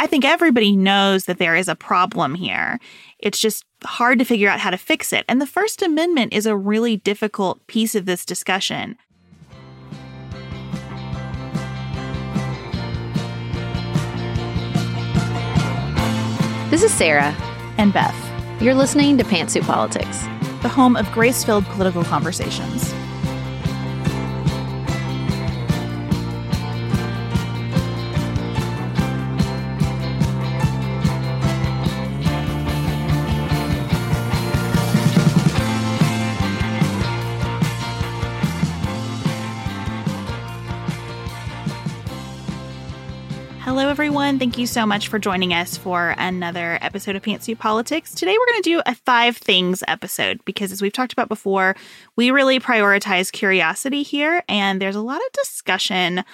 I think everybody knows that there is a problem here. It's just hard to figure out how to fix it. And the First Amendment is a really difficult piece of this discussion. This is Sarah and Beth. You're listening to Pantsuit Politics, the home of grace filled political conversations. Everyone. Thank you so much for joining us for another episode of Pantsuit Politics. Today, we're going to do a five things episode because, as we've talked about before, we really prioritize curiosity here, and there's a lot of discussion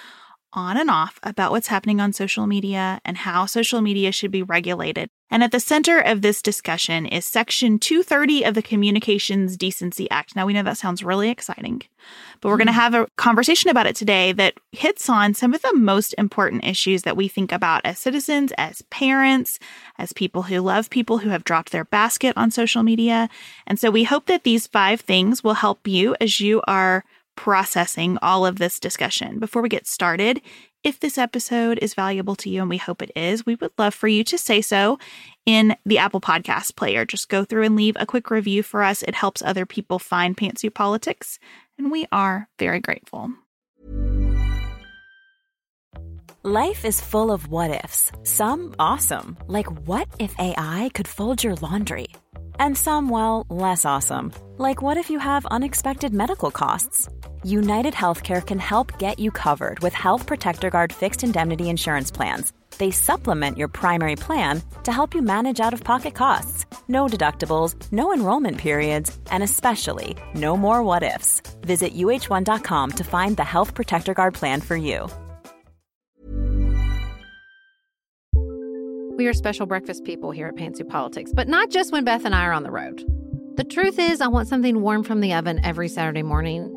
on and off about what's happening on social media and how social media should be regulated. And at the center of this discussion is Section 230 of the Communications Decency Act. Now, we know that sounds really exciting, but we're going to hmm. have a conversation about it today that hits on some of the most important issues that we think about as citizens, as parents, as people who love people who have dropped their basket on social media. And so we hope that these five things will help you as you are processing all of this discussion. Before we get started, if this episode is valuable to you, and we hope it is, we would love for you to say so in the Apple Podcast player. Just go through and leave a quick review for us. It helps other people find Pantsuit Politics, and we are very grateful. Life is full of what ifs, some awesome, like what if AI could fold your laundry? And some, well, less awesome, like what if you have unexpected medical costs? United Healthcare can help get you covered with Health Protector Guard fixed indemnity insurance plans. They supplement your primary plan to help you manage out of pocket costs. No deductibles, no enrollment periods, and especially no more what ifs. Visit uh1.com to find the Health Protector Guard plan for you. We are special breakfast people here at Pantsuit Politics, but not just when Beth and I are on the road. The truth is, I want something warm from the oven every Saturday morning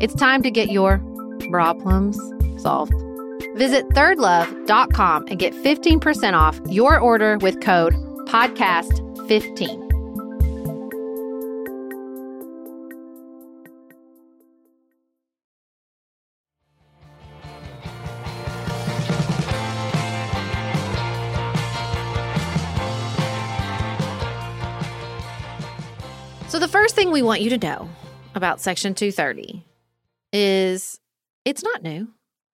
It's time to get your problems solved. Visit thirdlove.com and get 15% off your order with code podcast15. So, the first thing we want you to know about Section 230 is it's not new.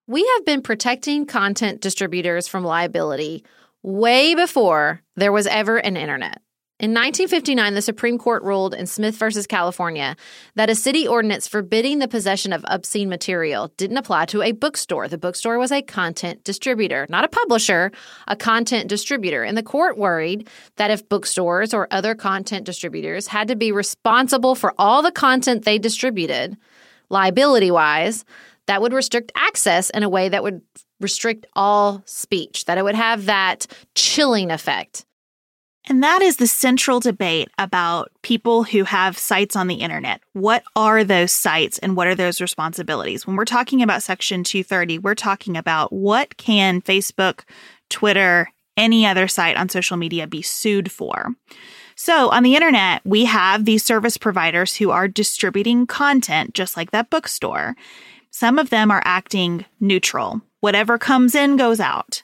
We have been protecting content distributors from liability way before there was ever an internet. In 1959, the Supreme Court ruled in Smith versus California that a city ordinance forbidding the possession of obscene material didn't apply to a bookstore. The bookstore was a content distributor, not a publisher, a content distributor. And the court worried that if bookstores or other content distributors had to be responsible for all the content they distributed, liability wise, that would restrict access in a way that would restrict all speech, that it would have that chilling effect. And that is the central debate about people who have sites on the internet. What are those sites and what are those responsibilities? When we're talking about Section 230, we're talking about what can Facebook, Twitter, any other site on social media be sued for. So on the internet, we have these service providers who are distributing content, just like that bookstore. Some of them are acting neutral. Whatever comes in goes out.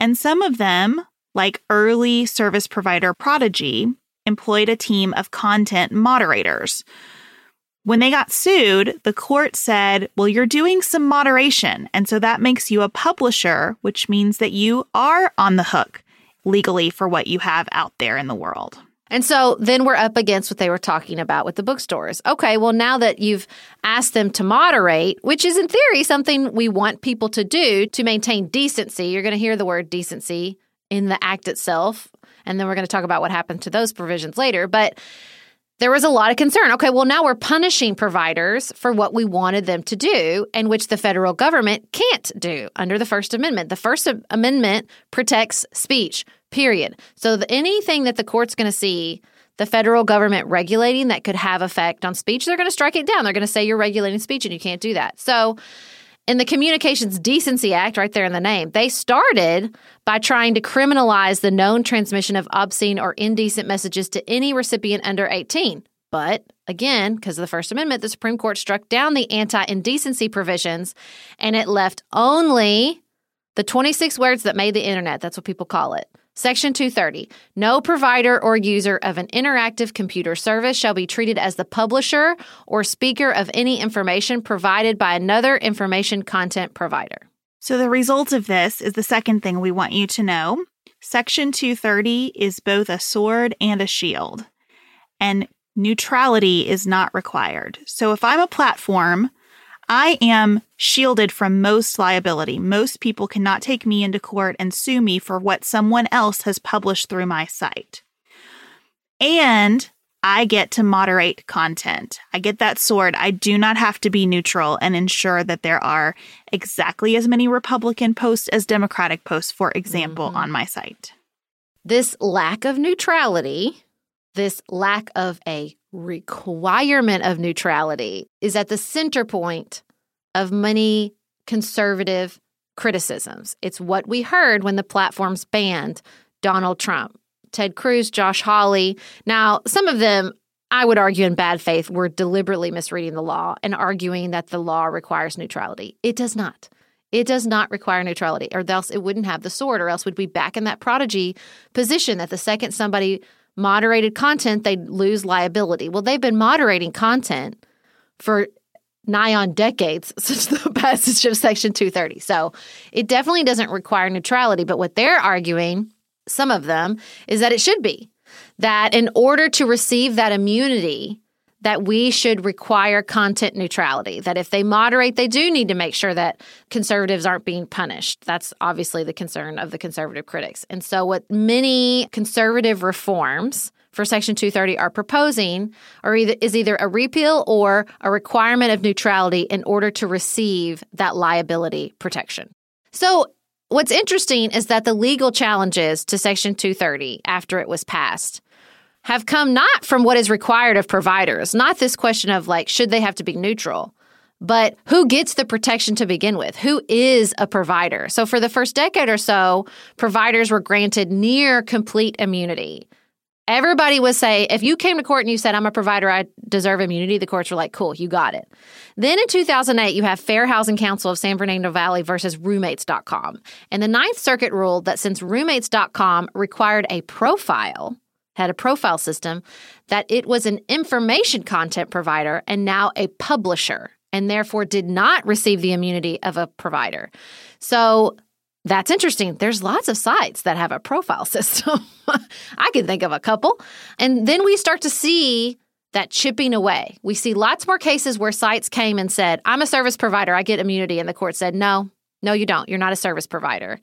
And some of them like early service provider Prodigy, employed a team of content moderators. When they got sued, the court said, Well, you're doing some moderation. And so that makes you a publisher, which means that you are on the hook legally for what you have out there in the world. And so then we're up against what they were talking about with the bookstores. Okay, well, now that you've asked them to moderate, which is in theory something we want people to do to maintain decency, you're going to hear the word decency in the act itself. And then we're going to talk about what happened to those provisions later. But there was a lot of concern. Okay, well, now we're punishing providers for what we wanted them to do, and which the federal government can't do under the First Amendment. The First Amendment protects speech, period. So the, anything that the court's going to see the federal government regulating that could have effect on speech, they're going to strike it down. They're going to say you're regulating speech and you can't do that. So in the Communications Decency Act, right there in the name, they started by trying to criminalize the known transmission of obscene or indecent messages to any recipient under 18. But again, because of the First Amendment, the Supreme Court struck down the anti indecency provisions and it left only the 26 words that made the internet. That's what people call it. Section 230 No provider or user of an interactive computer service shall be treated as the publisher or speaker of any information provided by another information content provider. So, the result of this is the second thing we want you to know. Section 230 is both a sword and a shield, and neutrality is not required. So, if I'm a platform, I am shielded from most liability. Most people cannot take me into court and sue me for what someone else has published through my site. And I get to moderate content. I get that sword. I do not have to be neutral and ensure that there are exactly as many Republican posts as Democratic posts, for example, mm-hmm. on my site. This lack of neutrality, this lack of a requirement of neutrality is at the center point of many conservative criticisms. It's what we heard when the platforms banned Donald Trump, Ted Cruz, Josh Hawley. Now, some of them, I would argue in bad faith, were deliberately misreading the law and arguing that the law requires neutrality. It does not. It does not require neutrality, or else it wouldn't have the sword, or else we'd be back in that prodigy position that the second somebody moderated content, they'd lose liability. Well, they've been moderating content for nigh on decades since the passage of Section 230. So it definitely doesn't require neutrality. But what they're arguing, some of them, is that it should be. That in order to receive that immunity, that we should require content neutrality. That if they moderate, they do need to make sure that conservatives aren't being punished. That's obviously the concern of the conservative critics. And so, what many conservative reforms for Section 230 are proposing are either, is either a repeal or a requirement of neutrality in order to receive that liability protection. So, what's interesting is that the legal challenges to Section 230 after it was passed have come not from what is required of providers, not this question of like, should they have to be neutral, but who gets the protection to begin with? Who is a provider? So, for the first decade or so, providers were granted near complete immunity. Everybody would say, if you came to court and you said, I'm a provider, I deserve immunity, the courts were like, cool, you got it. Then in 2008, you have Fair Housing Council of San Fernando Valley versus roommates.com. And the Ninth Circuit ruled that since roommates.com required a profile, had a profile system, that it was an information content provider and now a publisher, and therefore did not receive the immunity of a provider. So That's interesting. There's lots of sites that have a profile system. I can think of a couple. And then we start to see that chipping away. We see lots more cases where sites came and said, I'm a service provider, I get immunity. And the court said, no, no, you don't. You're not a service provider.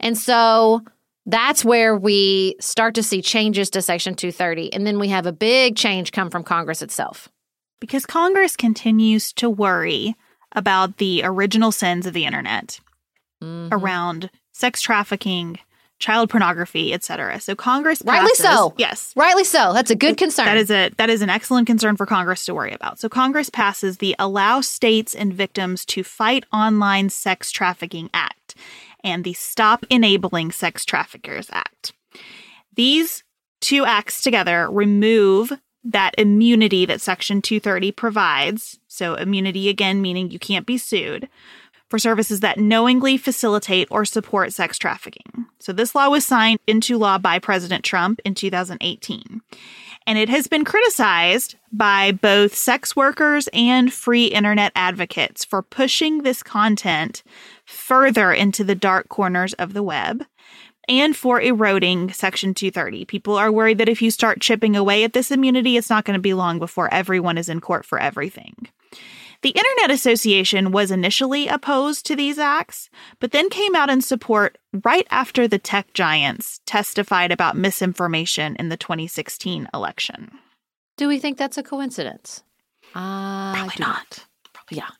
And so that's where we start to see changes to Section 230. And then we have a big change come from Congress itself. Because Congress continues to worry about the original sins of the internet mm-hmm. around sex trafficking, child pornography, etc. So Congress passes, rightly so. Yes, rightly so. That's a good concern. That is a that is an excellent concern for Congress to worry about. So Congress passes the Allow States and Victims to Fight Online Sex Trafficking Act and the Stop Enabling Sex Traffickers Act. These two acts together remove that immunity that Section 230 provides. So immunity again meaning you can't be sued for services that knowingly facilitate or support sex trafficking. So, this law was signed into law by President Trump in 2018. And it has been criticized by both sex workers and free internet advocates for pushing this content further into the dark corners of the web and for eroding Section 230. People are worried that if you start chipping away at this immunity, it's not going to be long before everyone is in court for everything. The Internet Association was initially opposed to these acts, but then came out in support right after the tech giants testified about misinformation in the 2016 election. Do we think that's a coincidence? Uh, Probably not. Probably, yeah.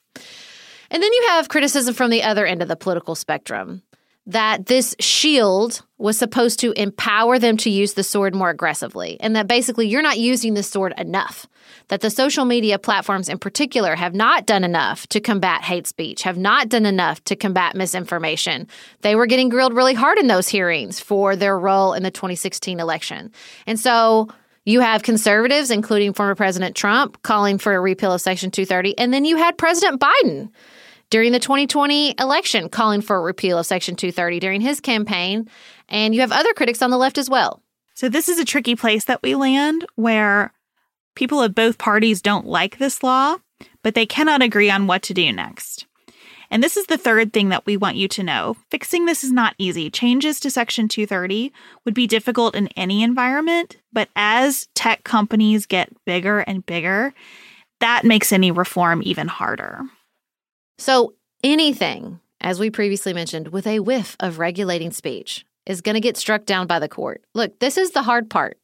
And then you have criticism from the other end of the political spectrum that this shield was supposed to empower them to use the sword more aggressively, and that basically you're not using the sword enough. That the social media platforms in particular have not done enough to combat hate speech, have not done enough to combat misinformation. They were getting grilled really hard in those hearings for their role in the 2016 election. And so you have conservatives, including former President Trump, calling for a repeal of Section 230, and then you had President Biden during the 2020 election, calling for a repeal of Section 230 during his campaign. And you have other critics on the left as well. So, this is a tricky place that we land where people of both parties don't like this law, but they cannot agree on what to do next. And this is the third thing that we want you to know. Fixing this is not easy. Changes to Section 230 would be difficult in any environment, but as tech companies get bigger and bigger, that makes any reform even harder. So, anything, as we previously mentioned, with a whiff of regulating speech is going to get struck down by the court. Look, this is the hard part.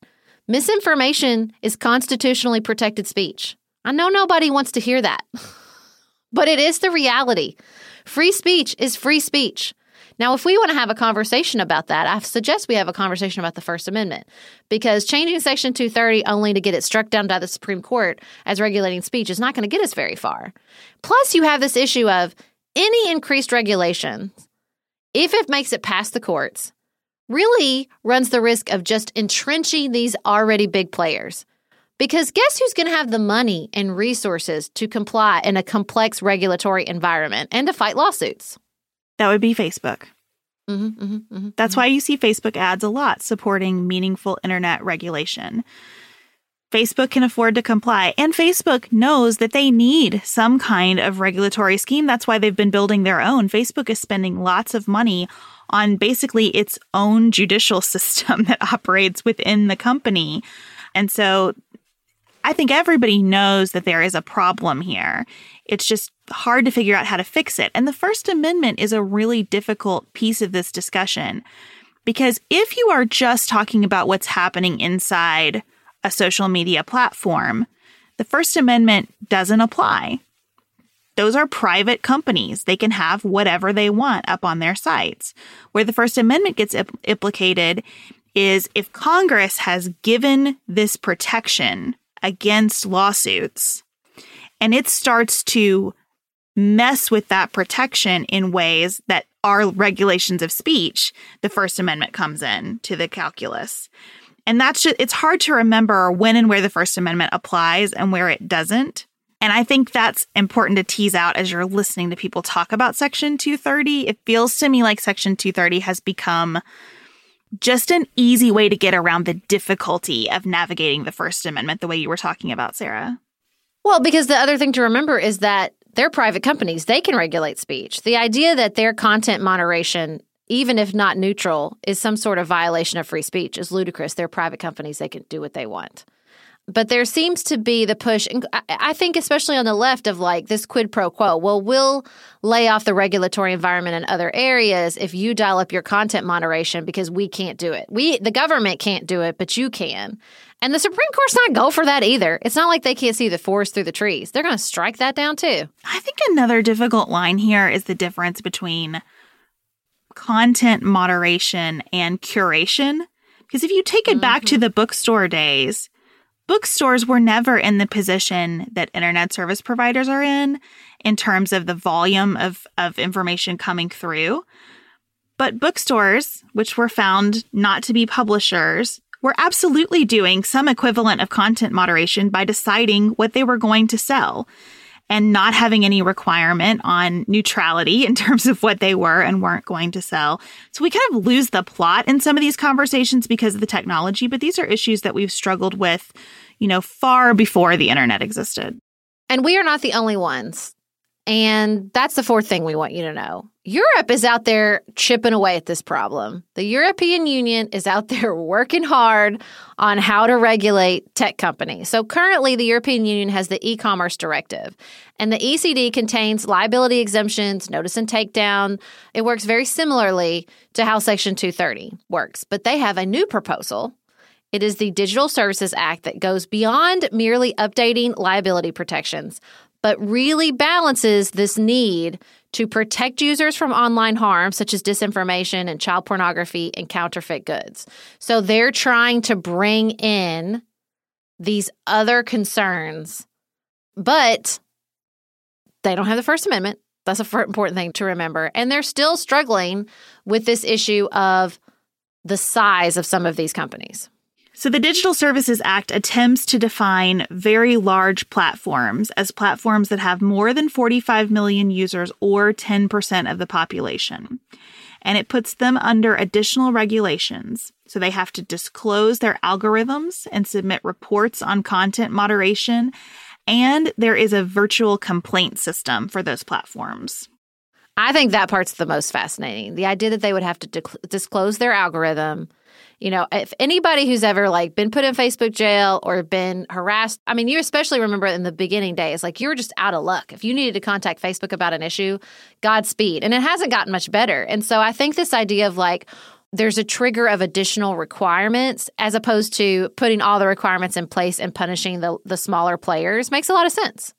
Misinformation is constitutionally protected speech. I know nobody wants to hear that, but it is the reality. Free speech is free speech. Now, if we want to have a conversation about that, I suggest we have a conversation about the First Amendment because changing Section 230 only to get it struck down by the Supreme Court as regulating speech is not going to get us very far. Plus, you have this issue of any increased regulation, if it makes it past the courts, really runs the risk of just entrenching these already big players. Because guess who's going to have the money and resources to comply in a complex regulatory environment and to fight lawsuits? That would be Facebook. Mm-hmm, mm-hmm, mm-hmm, That's why you see Facebook ads a lot supporting meaningful internet regulation. Facebook can afford to comply, and Facebook knows that they need some kind of regulatory scheme. That's why they've been building their own. Facebook is spending lots of money on basically its own judicial system that operates within the company. And so I think everybody knows that there is a problem here. It's just hard to figure out how to fix it. And the First Amendment is a really difficult piece of this discussion because if you are just talking about what's happening inside a social media platform, the First Amendment doesn't apply. Those are private companies. They can have whatever they want up on their sites. Where the First Amendment gets implicated is if Congress has given this protection against lawsuits and it starts to mess with that protection in ways that are regulations of speech, the First Amendment comes in to the calculus. And that's just, it's hard to remember when and where the First Amendment applies and where it doesn't. And I think that's important to tease out as you're listening to people talk about Section 230. It feels to me like Section 230 has become just an easy way to get around the difficulty of navigating the First Amendment, the way you were talking about, Sarah. Well, because the other thing to remember is that they're private companies, they can regulate speech. The idea that their content moderation even if not neutral, is some sort of violation of free speech is ludicrous. They're private companies, they can do what they want. But there seems to be the push, and I think, especially on the left, of like this quid pro quo. Well, we'll lay off the regulatory environment in other areas if you dial up your content moderation because we can't do it. We, the government can't do it, but you can. And the Supreme Court's not go for that either. It's not like they can't see the forest through the trees. They're going to strike that down too. I think another difficult line here is the difference between content moderation and curation. Because if you take it mm-hmm. back to mm-hmm. the bookstore days, bookstores were never in the position that internet service providers are in, in terms of the volume of, of information coming through. But bookstores, which were found not to be publishers, were absolutely doing some equivalent of content moderation by deciding what they were going to sell and not having any requirement on neutrality in terms of what they were and weren't going to sell. So we kind of lose the plot in some of these conversations because of the technology, but these are issues that we've struggled with, you know, far before the internet existed. And we are not the only ones. And that's the fourth thing we want you to know. Europe is out there chipping away at this problem. The European Union is out there working hard on how to regulate tech companies. So currently, the European Union has the e commerce directive, and the ECD contains liability exemptions, notice and takedown. It works very similarly to how Section 230 works, but they have a new proposal. It is the Digital Services Act that goes beyond merely updating liability protections but really balances this need to protect users from online harm, such as disinformation and child pornography and counterfeit goods. So they're trying to bring in these other concerns, but they don't have the First Amendment. That's an important thing to remember. And they're still struggling with this issue of the size of some of these companies. So, the Digital Services Act attempts to define very large platforms as platforms that have more than 45 million users or 10% of the population. And it puts them under additional regulations. So, they have to disclose their algorithms and submit reports on content moderation. And there is a virtual complaint system for those platforms. I think that part's the most fascinating. The idea that they would have to disclose their algorithm you know, if anybody who's ever like been put in Facebook jail or been harassed, I mean, you especially remember in the beginning days, like you were just out of luck. If you needed to contact Facebook about an issue, Godspeed. And it hasn't gotten much better. And so I think this idea of like, there's a trigger of additional requirements as opposed to putting all the requirements in place and punishing the, the smaller players makes a lot of sense.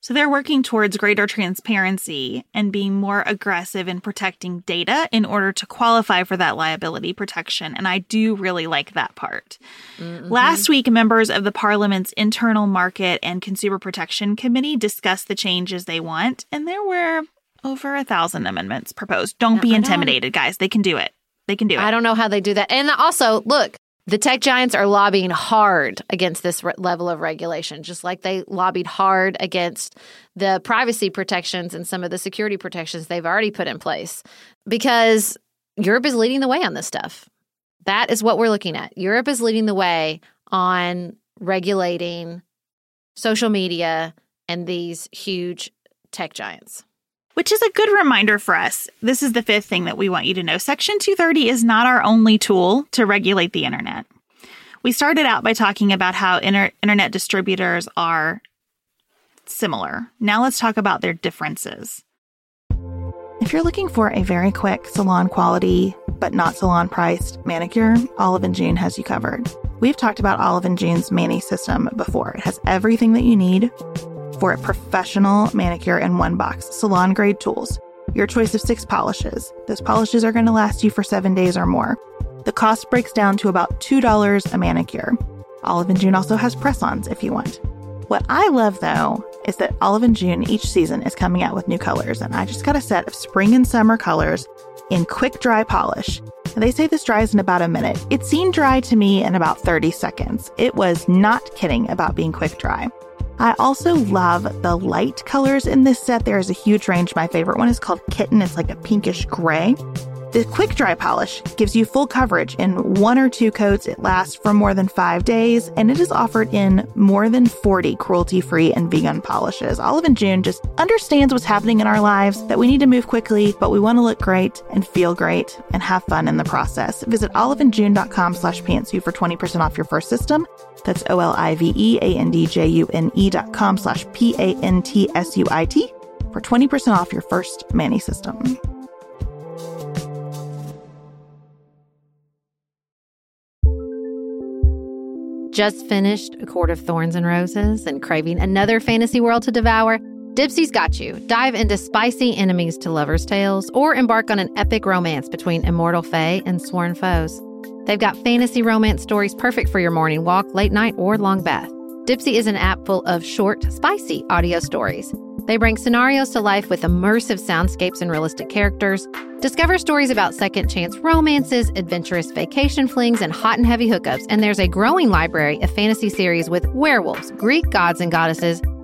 So they're working towards greater transparency and being more aggressive in protecting data in order to qualify for that liability protection. And I do really like that part. Mm-hmm. Last week, members of the Parliament's Internal Market and Consumer Protection Committee discussed the changes they want, and there were over a thousand amendments proposed. Don't be intimidated, guys. They can do it. They can do it. I don't know how they do that. And also, look, the tech giants are lobbying hard against this re- level of regulation, just like they lobbied hard against the privacy protections and some of the security protections they've already put in place because Europe is leading the way on this stuff. That is what we're looking at. Europe is leading the way on regulating social media and these huge tech giants. Which is a good reminder for us. This is the fifth thing that we want you to know. Section 230 is not our only tool to regulate the internet. We started out by talking about how inter- internet distributors are similar. Now let's talk about their differences. If you're looking for a very quick salon quality, but not salon priced manicure, Olive and June has you covered. We've talked about Olive and June's Mani system before. It has everything that you need for a professional manicure in one box, salon grade tools, your choice of six polishes. Those polishes are going to last you for seven days or more. The cost breaks down to about $2 a manicure. Olive and June also has press ons if you want. What I love though is that Olive and June each season is coming out with new colors, and I just got a set of spring and summer colors in quick dry polish. They say this dries in about a minute. It seemed dry to me in about 30 seconds. It was not kidding about being quick dry. I also love the light colors in this set. There is a huge range. My favorite one is called Kitten. It's like a pinkish gray. The quick dry polish gives you full coverage in one or two coats. It lasts for more than five days, and it is offered in more than 40 cruelty free and vegan polishes. Olive and June just understands what's happening in our lives, that we need to move quickly, but we want to look great and feel great and have fun in the process. Visit oliveandjune.com slash pantsuit for 20% off your first system. That's O L I V E A N D J U N E dot com slash P A N T S U I T for 20% off your first Mani system. Just finished A Court of Thorns and Roses and craving another fantasy world to devour? Dipsea's got you. Dive into spicy enemies to lovers' tales or embark on an epic romance between immortal fae and sworn foes. They've got fantasy romance stories perfect for your morning walk, late night, or long bath. Dipsea is an app full of short, spicy audio stories. They bring scenarios to life with immersive soundscapes and realistic characters. Discover stories about second chance romances, adventurous vacation flings, and hot and heavy hookups. And there's a growing library of fantasy series with werewolves, Greek gods and goddesses,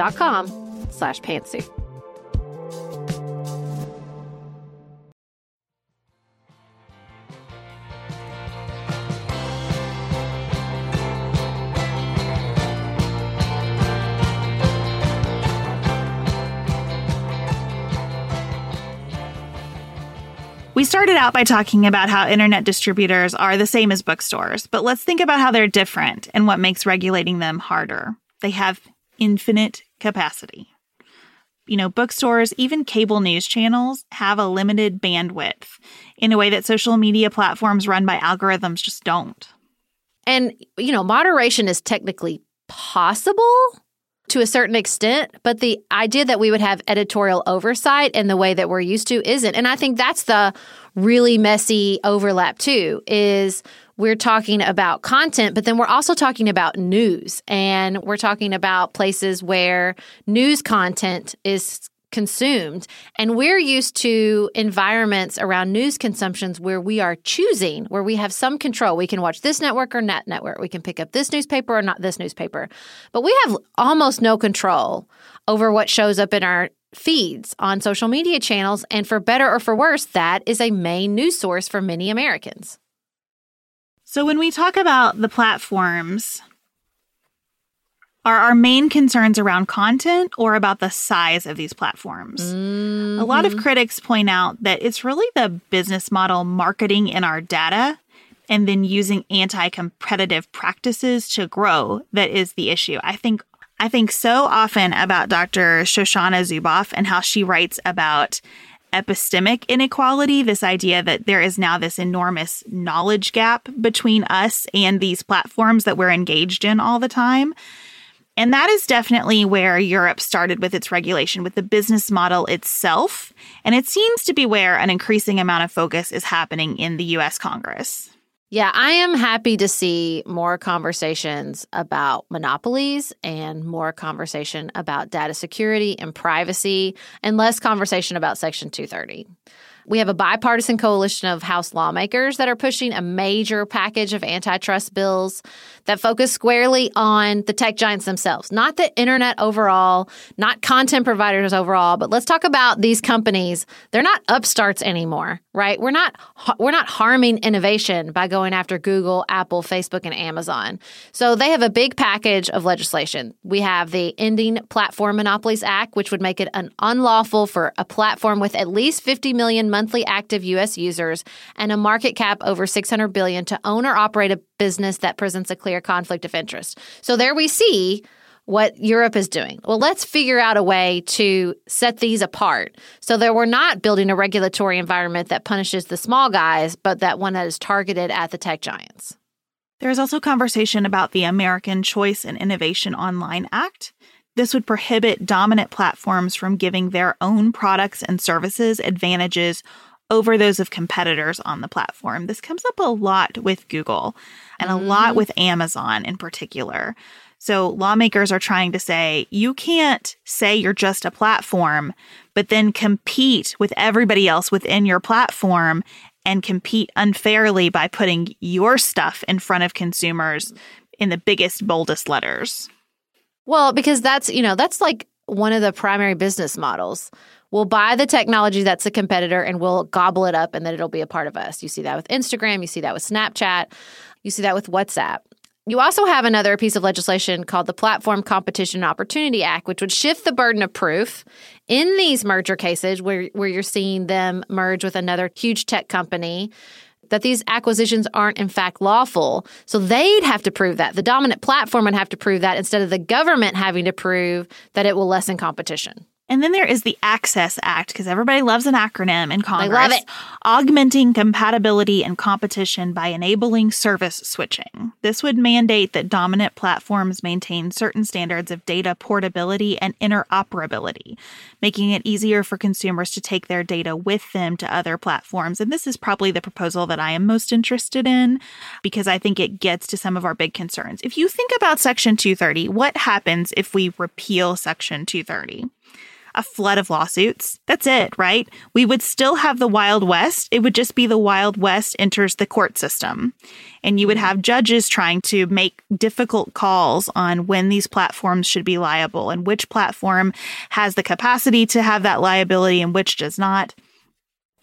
dot com slash pantsuit. We started out by talking about how internet distributors are the same as bookstores, but let's think about how they're different and what makes regulating them harder. They have infinite capacity. You know, bookstores, even cable news channels have a limited bandwidth in a way that social media platforms run by algorithms just don't. And, you know, moderation is technically possible to a certain extent, but the idea that we would have editorial oversight in the way that we're used to isn't. And I think that's the really messy overlap too is we're talking about content, but then we're also talking about news and we're talking about places where news content is consumed. And we're used to environments around news consumptions where we are choosing, where we have some control. We can watch this network or that network. We can pick up this newspaper or not this newspaper. But we have almost no control over what shows up in our feeds on social media channels. And for better or for worse, that is a main news source for many Americans. So when we talk about the platforms, are our main concerns around content or about the size of these platforms? Mm-hmm. A lot of critics point out that it's really the business model marketing in our data and then using anti-competitive practices to grow that is the issue. I think I think so often about Dr. Shoshana Zuboff and how she writes about epistemic inequality, this idea that there is now this enormous knowledge gap between us and these platforms that we're engaged in all the time. And that is definitely where Europe started with its regulation, with the business model itself. And it seems to be where an increasing amount of focus is happening in the US Congress. Yeah, I am happy to see more conversations about monopolies and more conversation about data security and privacy and less conversation about Section 230. We have a bipartisan coalition of House lawmakers that are pushing a major package of antitrust bills that focus squarely on the tech giants themselves, not the internet overall, not content providers overall, but let's talk about these companies. They're not upstarts anymore, right? We're not we're not harming innovation by going after Google, Apple, Facebook and Amazon. So they have a big package of legislation. We have the Ending Platform Monopolies Act, which would make it an unlawful for a platform with at least 50 million monthly active US users and a market cap over 600 billion to own or operate a business that presents a clear conflict of interest. So there we see what Europe is doing. Well, let's figure out a way to set these apart so that we're not building a regulatory environment that punishes the small guys, but that one that is targeted at the tech giants. There's also conversation about the American Choice and Innovation Online Act. This would prohibit dominant platforms from giving their own products and services advantages over those of competitors on the platform. This comes up a lot with Google and a mm-hmm. lot with Amazon in particular. So lawmakers are trying to say you can't say you're just a platform, but then compete with everybody else within your platform and compete unfairly by putting your stuff in front of consumers in the biggest, boldest letters. Well, because that's, you know, that's like one of the primary business models. We'll buy the technology that's a competitor and we'll gobble it up and then it'll be a part of us. You see that with Instagram, you see that with Snapchat, you see that with WhatsApp. You also have another piece of legislation called the Platform Competition Opportunity Act, which would shift the burden of proof in these merger cases where, where you're seeing them merge with another huge tech company that these acquisitions aren't in fact lawful. So they'd have to prove that. The dominant platform would have to prove that instead of the government having to prove that it will lessen competition. And then there is the Access Act, because everybody loves an acronym in Congress. I love it. Augmenting compatibility and competition by enabling service switching. This would mandate that dominant platforms maintain certain standards of data portability and interoperability, making it easier for consumers to take their data with them to other platforms. And this is probably the proposal that I am most interested in because I think it gets to some of our big concerns. If you think about Section 230, what happens if we repeal Section 230? A flood of lawsuits. That's it, right? We would still have the Wild West. It would just be the Wild West enters the court system. And you would mm. have judges trying to make difficult calls on when these platforms should be liable and which platform has the capacity to have that liability and which does not.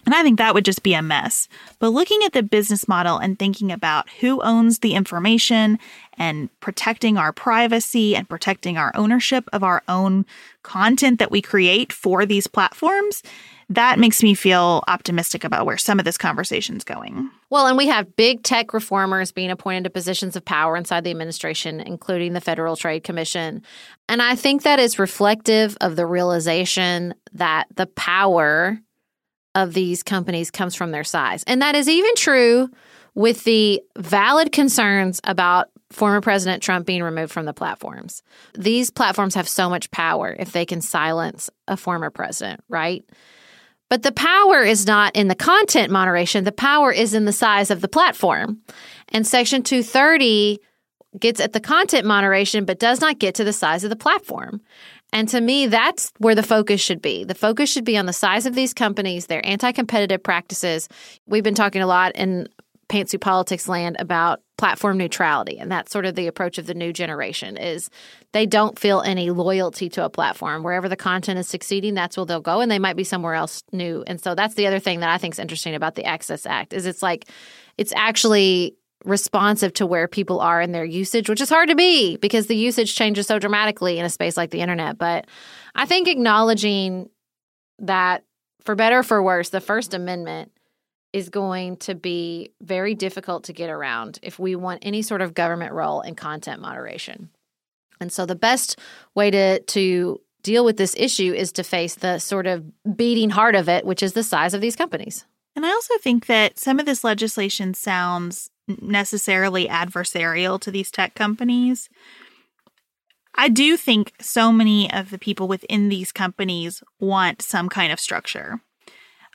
And I think that would just be a mess. But looking at the business model and thinking about who owns the information and protecting our privacy and protecting our ownership of our own content that we create for these platforms, that makes me feel optimistic about where some of this conversation is going. Well, and we have big tech reformers being appointed to positions of power inside the administration, including the Federal Trade Commission. And I think that is reflective of the realization that the power of these companies comes from their size. And that is even true with the valid concerns about former President Trump being removed from the platforms. These platforms have so much power if they can silence a former president, right? But the power is not in the content moderation, the power is in the size of the platform. And Section 230 gets at the content moderation, but does not get to the size of the platform. And to me, that's where the focus should be. The focus should be on the size of these companies, their anti competitive practices. We've been talking a lot in Pantsuit Politics land about platform neutrality and that's sort of the approach of the new generation is they don't feel any loyalty to a platform wherever the content is succeeding that's where they'll go and they might be somewhere else new and so that's the other thing that i think is interesting about the access act is it's like it's actually responsive to where people are in their usage, which is hard to be because the usage changes so dramatically in a space like the internet. But I think acknowledging that, for better or for worse, the First Amendment is going to be very difficult to get around if we want any sort of government role in content moderation. And so the best way to to deal with this issue is to face the sort of beating heart of it, which is the size of these companies. And I also think that some of this legislation sounds necessarily adversarial to these tech companies. I do think so many of the people within these companies want some kind of structure.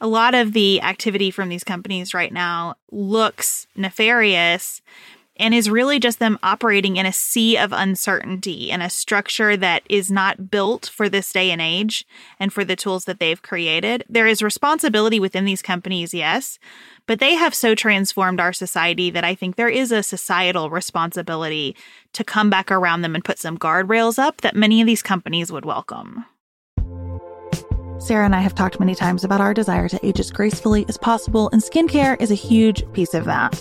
A lot of the activity from these companies right now looks nefarious and is really just them operating in a sea of uncertainty and a structure that is not built for this day and age and for the tools that they've created. There is responsibility within these companies, yes, but they have so transformed our society that I think there is a societal responsibility to come back around them and put some guardrails up that many of these companies would welcome. Sarah and I have talked many times about our desire to age as gracefully as possible, and skincare is a huge piece of that.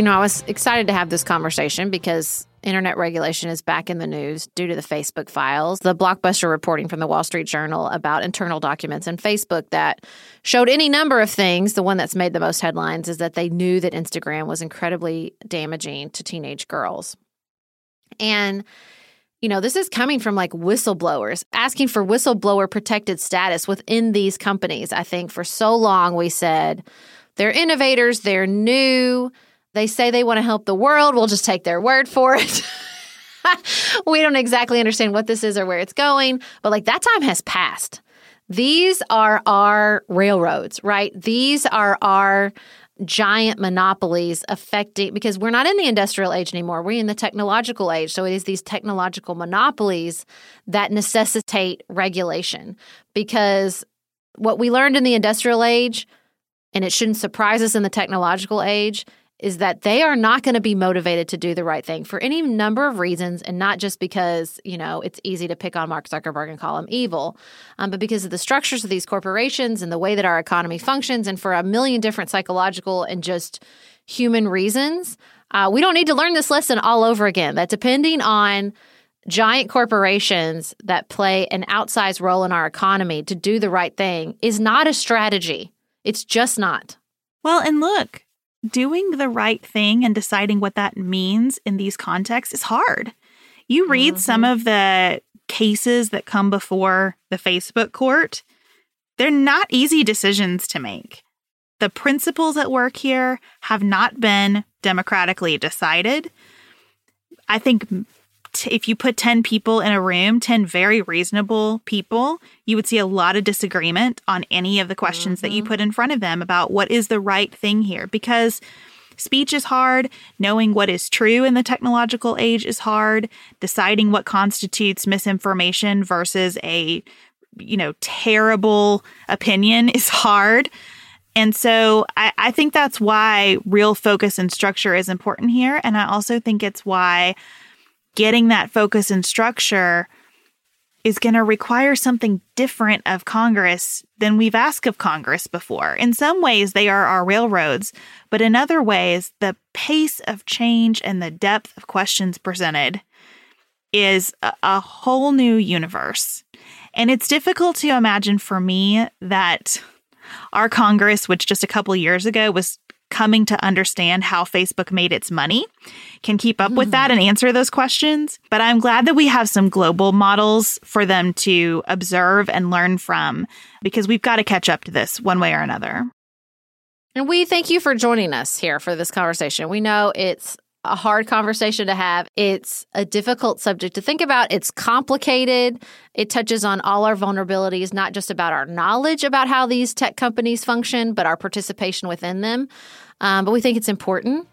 You know, I was excited to have this conversation because internet regulation is back in the news due to the Facebook files. The blockbuster reporting from the Wall Street Journal about internal documents in Facebook that showed any number of things. The one that's made the most headlines is that they knew that Instagram was incredibly damaging to teenage girls. And you know, this is coming from like whistleblowers asking for whistleblower protected status within these companies. I think for so long we said they're innovators, they're new, they say they want to help the world. We'll just take their word for it. we don't exactly understand what this is or where it's going, but like that time has passed. These are our railroads, right? These are our giant monopolies affecting because we're not in the industrial age anymore. We're in the technological age. So it is these technological monopolies that necessitate regulation because what we learned in the industrial age and it shouldn't surprise us in the technological age, is that they are not going to be motivated to do the right thing for any number of reasons, and not just because, you know, it's easy to pick on Mark Zuckerberg and call him evil, um, but because of the structures of these corporations and the way that our economy functions, and for a million different psychological and just human reasons. Uh, we don't need to learn this lesson all over again. That depending on giant corporations that play an outsized role in our economy to do the right thing is not a strategy. It's just not. Well, and look, doing the right thing and deciding what that means in these contexts is hard. You read mm-hmm. some of the cases that come before the Facebook court, they're not easy decisions to make. The principles at work here have not been democratically decided. I think if you put 10 people in a room, 10 very reasonable people, you would see a lot of disagreement on any of the questions mm-hmm. that you mm-hmm. put in front of them about what is the right thing here. Because speech is hard, knowing what is true in the technological age is hard, deciding what constitutes misinformation versus a you know terrible opinion is hard. And so I, I, think that's why real focus and structure is important here. And I also think it's why getting that focus and structure is going to require something different of Congress than we've asked of Congress before. In some ways, they are our railroads, but in other ways, the pace of change and the depth of questions presented is a, a whole new universe. And it's difficult to imagine for me that our Congress, which just a couple years ago was coming to understand how Facebook made its money can keep up mm. with that and answer those questions. But I'm glad that we have some global models for them to observe and learn from because we've got to catch up to this one way or another. And we thank you for joining us here for this conversation. We know it's a hard conversation to have. It's a difficult subject to think about. It's complicated. It touches on all our vulnerabilities, not just about our knowledge about how these tech companies function, but our participation within them. Um, but we think it's important.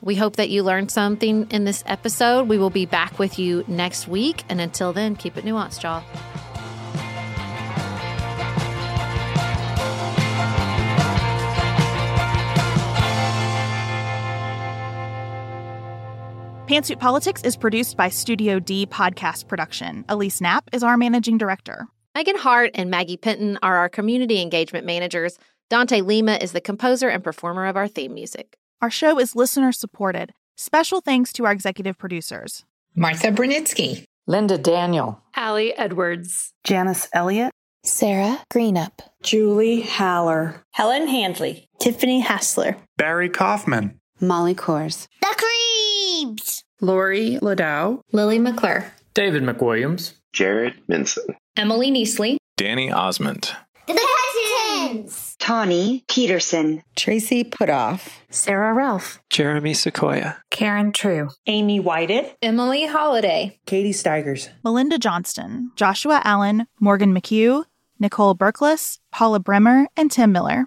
We hope that you learned something in this episode. We will be back with you next week. And until then, keep it nuanced, y'all. Pantsuit Politics is produced by Studio D Podcast Production. Elise Knapp is our managing director. Megan Hart and Maggie Penton are our community engagement managers. Dante Lima is the composer and performer of our theme music. Our show is listener supported. Special thanks to our executive producers Martha Brunitsky, Linda Daniel, Allie Edwards, Janice Elliott, Sarah Greenup, Julie Haller, Helen Handley, Tiffany Hassler, Barry Kaufman, Molly Kors. The Creeps! Lori Ladow, Lily McClure, David McWilliams, Jared Minson, Emily Neasley, Danny Osmond, The Hesitons, Tawny Peterson, Tracy Putoff, Sarah Ralph, Jeremy Sequoia, Karen True, Amy Whited, Emily Holiday, Katie Steigers, Melinda Johnston, Joshua Allen, Morgan McHugh, Nicole Berkless, Paula Bremer, and Tim Miller.